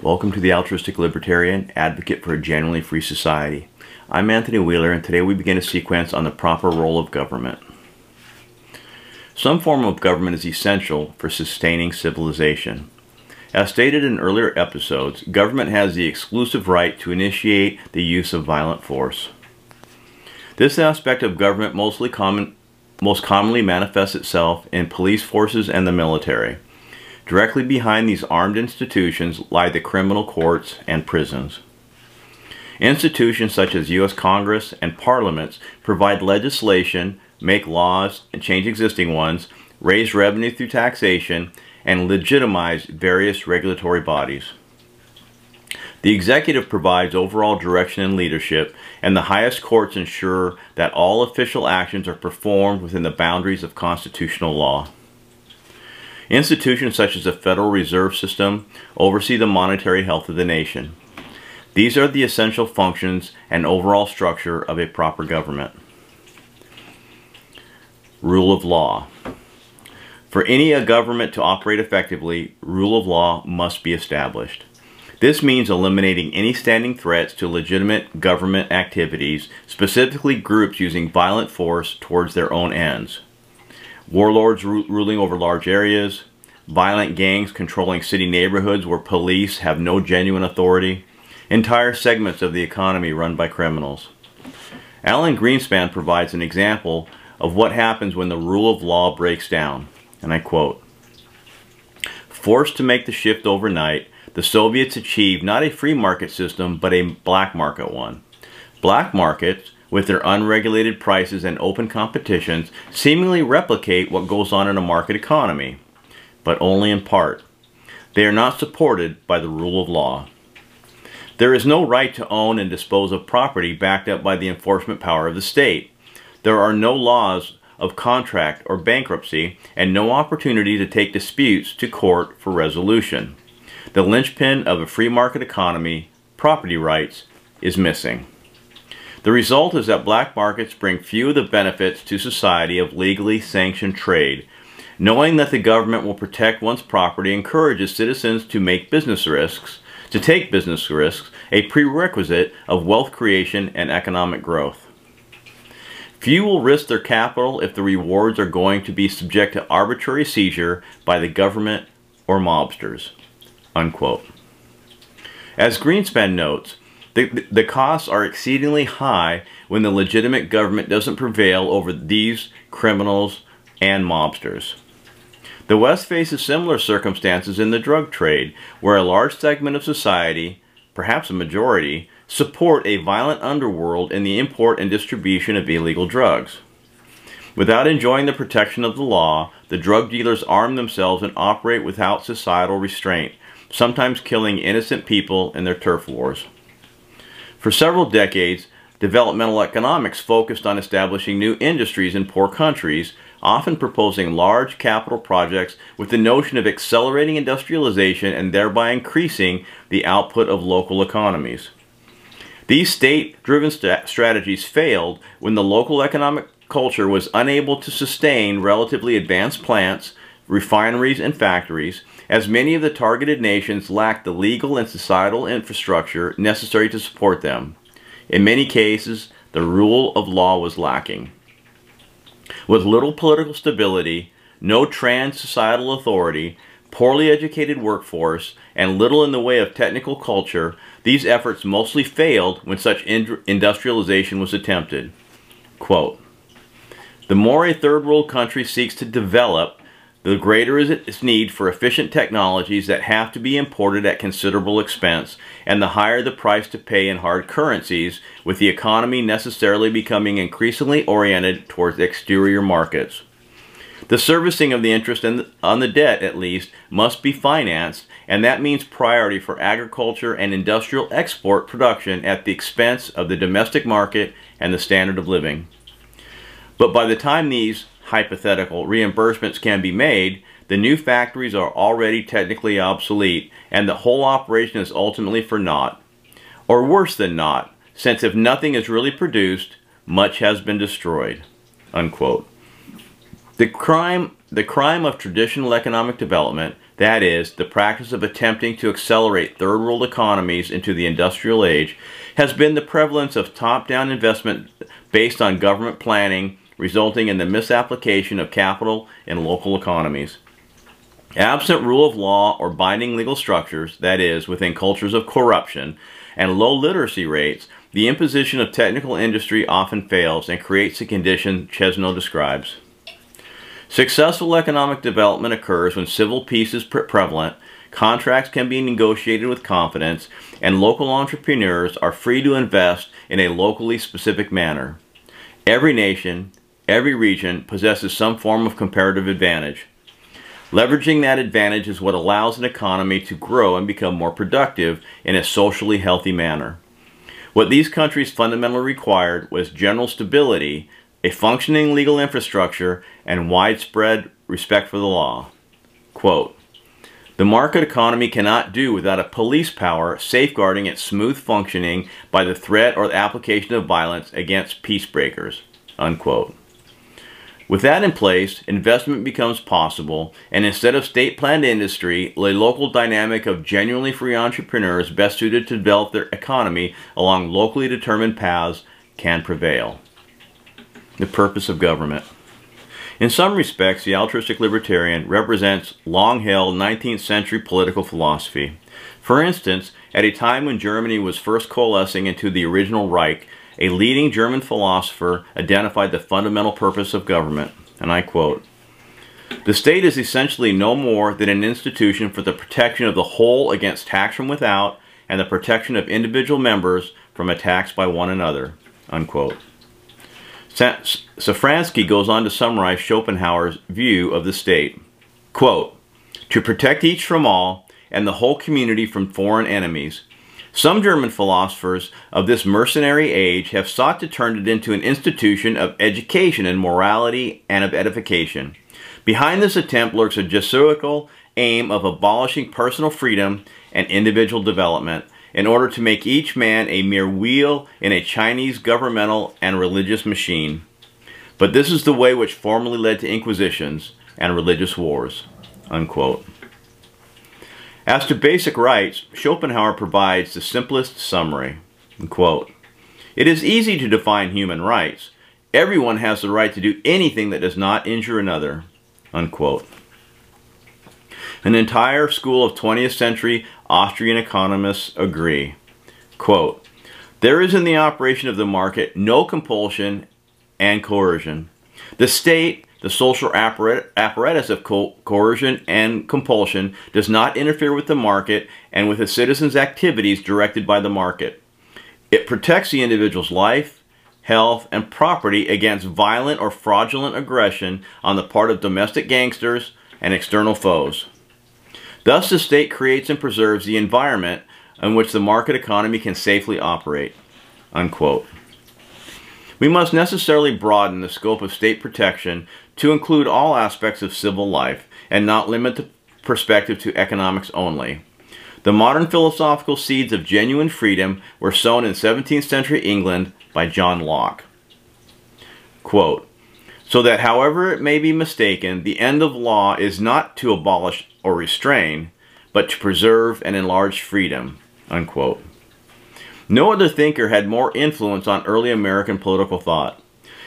Welcome to the Altruistic Libertarian, advocate for a genuinely free society. I'm Anthony Wheeler, and today we begin a sequence on the proper role of government. Some form of government is essential for sustaining civilization. As stated in earlier episodes, government has the exclusive right to initiate the use of violent force. This aspect of government mostly common, most commonly manifests itself in police forces and the military. Directly behind these armed institutions lie the criminal courts and prisons. Institutions such as U.S. Congress and parliaments provide legislation, make laws and change existing ones, raise revenue through taxation, and legitimize various regulatory bodies. The executive provides overall direction and leadership, and the highest courts ensure that all official actions are performed within the boundaries of constitutional law. Institutions such as the Federal Reserve System oversee the monetary health of the nation. These are the essential functions and overall structure of a proper government. Rule of law. For any government to operate effectively, rule of law must be established. This means eliminating any standing threats to legitimate government activities, specifically groups using violent force towards their own ends warlords ru ruling over large areas, violent gangs controlling city neighborhoods where police have no genuine authority, entire segments of the economy run by criminals. Alan Greenspan provides an example of what happens when the rule of law breaks down, and I quote, Forced to make the shift overnight, the Soviets achieved not a free market system, but a black market one. Black markets with their unregulated prices and open competitions, seemingly replicate what goes on in a market economy, but only in part. They are not supported by the rule of law. There is no right to own and dispose of property backed up by the enforcement power of the state. There are no laws of contract or bankruptcy and no opportunity to take disputes to court for resolution. The linchpin of a free market economy, property rights, is missing. The result is that black markets bring few of the benefits to society of legally sanctioned trade. Knowing that the government will protect one's property encourages citizens to make business risks, to take business risks, a prerequisite of wealth creation and economic growth. Few will risk their capital if the rewards are going to be subject to arbitrary seizure by the government or mobsters. Unquote. As Greenspan notes, the, the costs are exceedingly high when the legitimate government doesn't prevail over these criminals and mobsters. The West faces similar circumstances in the drug trade, where a large segment of society, perhaps a majority, support a violent underworld in the import and distribution of illegal drugs. Without enjoying the protection of the law, the drug dealers arm themselves and operate without societal restraint, sometimes killing innocent people in their turf wars. For several decades, developmental economics focused on establishing new industries in poor countries, often proposing large capital projects with the notion of accelerating industrialization and thereby increasing the output of local economies. These state-driven st strategies failed when the local economic culture was unable to sustain relatively advanced plants, refineries, and factories, as many of the targeted nations lacked the legal and societal infrastructure necessary to support them. In many cases, the rule of law was lacking. With little political stability, no trans societal authority, poorly educated workforce, and little in the way of technical culture, these efforts mostly failed when such industrialization was attempted. Quote, the more a third world country seeks to develop, the greater is its need for efficient technologies that have to be imported at considerable expense, and the higher the price to pay in hard currencies, with the economy necessarily becoming increasingly oriented towards exterior markets. The servicing of the interest the, on the debt, at least, must be financed, and that means priority for agriculture and industrial export production at the expense of the domestic market and the standard of living. But by the time these hypothetical reimbursements can be made, the new factories are already technically obsolete and the whole operation is ultimately for naught. Or worse than naught, since if nothing is really produced, much has been destroyed. Unquote. The crime, the crime of traditional economic development, that is, the practice of attempting to accelerate third world economies into the industrial age, has been the prevalence of top down investment based on government planning, resulting in the misapplication of capital in local economies. Absent rule of law or binding legal structures, that is, within cultures of corruption, and low literacy rates, the imposition of technical industry often fails and creates the condition Chesno describes. Successful economic development occurs when civil peace is pre prevalent, contracts can be negotiated with confidence, and local entrepreneurs are free to invest in a locally specific manner. Every nation, every region possesses some form of comparative advantage. Leveraging that advantage is what allows an economy to grow and become more productive in a socially healthy manner. What these countries fundamentally required was general stability, a functioning legal infrastructure, and widespread respect for the law. Quote, the market economy cannot do without a police power safeguarding its smooth functioning by the threat or the application of violence against peacebreakers. Unquote. With that in place, investment becomes possible, and instead of state-planned industry, a local dynamic of genuinely free entrepreneurs best suited to develop their economy along locally determined paths can prevail. The purpose of government. In some respects, the altruistic libertarian represents long-held 19th century political philosophy. For instance, at a time when Germany was first coalescing into the original Reich, a leading German philosopher identified the fundamental purpose of government, and I quote, The state is essentially no more than an institution for the protection of the whole against attacks from without and the protection of individual members from attacks by one another, unquote. Safranski goes on to summarize Schopenhauer's view of the state. Quote, to protect each from all and the whole community from foreign enemies, some German philosophers of this mercenary age have sought to turn it into an institution of education and morality and of edification. Behind this attempt lurks a Jesuitical aim of abolishing personal freedom and individual development in order to make each man a mere wheel in a Chinese governmental and religious machine. But this is the way which formerly led to inquisitions and religious wars. Unquote. As to basic rights, Schopenhauer provides the simplest summary. Quote, it is easy to define human rights. Everyone has the right to do anything that does not injure another. Unquote. An entire school of 20th century Austrian economists agree. Quote, there is in the operation of the market no compulsion and coercion. The state the social apparatus of co coercion and compulsion does not interfere with the market and with the citizen's activities directed by the market. It protects the individual's life, health, and property against violent or fraudulent aggression on the part of domestic gangsters and external foes. Thus, the state creates and preserves the environment in which the market economy can safely operate. Unquote. We must necessarily broaden the scope of state protection to include all aspects of civil life and not limit the perspective to economics only. The modern philosophical seeds of genuine freedom were sown in 17th century England by John Locke. Quote, so that however it may be mistaken, the end of law is not to abolish or restrain, but to preserve and enlarge freedom. Unquote. No other thinker had more influence on early American political thought.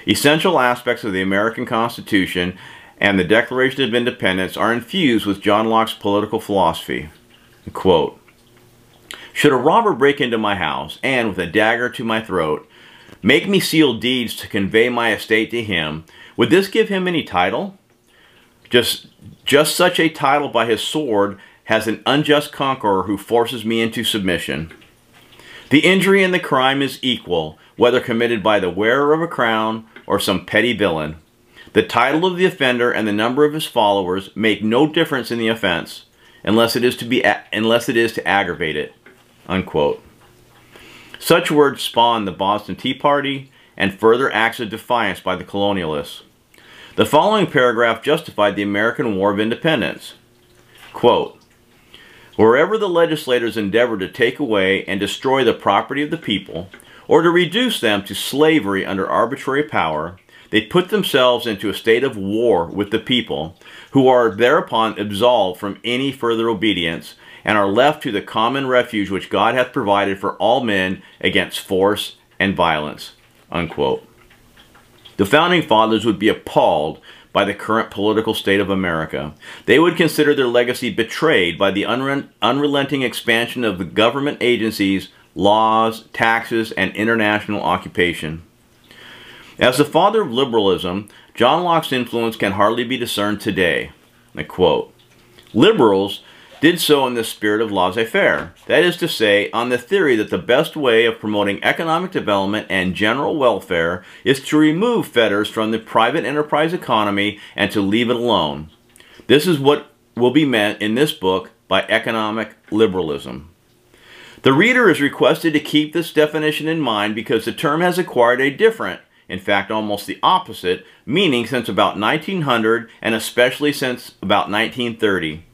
Essential aspects of the American Constitution and the Declaration of Independence are infused with John Locke's political philosophy. Quote, Should a robber break into my house and, with a dagger to my throat, make me seal deeds to convey my estate to him, would this give him any title? Just, just such a title by his sword has an unjust conqueror who forces me into submission. The injury and the crime is equal, whether committed by the wearer of a crown or some petty villain. The title of the offender and the number of his followers make no difference in the offense, unless it is to be unless it is to aggravate it. Unquote. Such words spawned the Boston Tea Party and further acts of defiance by the colonialists. The following paragraph justified the American War of Independence. Quote, Wherever the legislators endeavor to take away and destroy the property of the people, or to reduce them to slavery under arbitrary power, they put themselves into a state of war with the people, who are thereupon absolved from any further obedience, and are left to the common refuge which God hath provided for all men against force and violence. Unquote. The founding fathers would be appalled by the current political state of America. They would consider their legacy betrayed by the unre unrelenting expansion of the government agencies, laws, taxes, and international occupation. As the father of liberalism, John Locke's influence can hardly be discerned today. I quote, Liberals did so in the spirit of laissez-faire, that is to say, on the theory that the best way of promoting economic development and general welfare is to remove fetters from the private enterprise economy and to leave it alone. This is what will be meant in this book by economic liberalism. The reader is requested to keep this definition in mind because the term has acquired a different, in fact almost the opposite, meaning since about 1900 and especially since about 1930.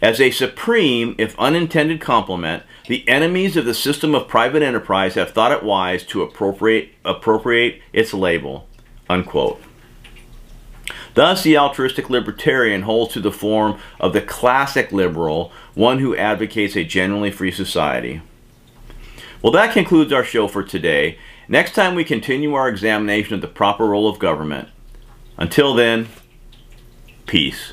As a supreme, if unintended compliment, the enemies of the system of private enterprise have thought it wise to appropriate, appropriate its label. Unquote. Thus, the altruistic libertarian holds to the form of the classic liberal, one who advocates a genuinely free society. Well, that concludes our show for today. Next time, we continue our examination of the proper role of government. Until then, peace.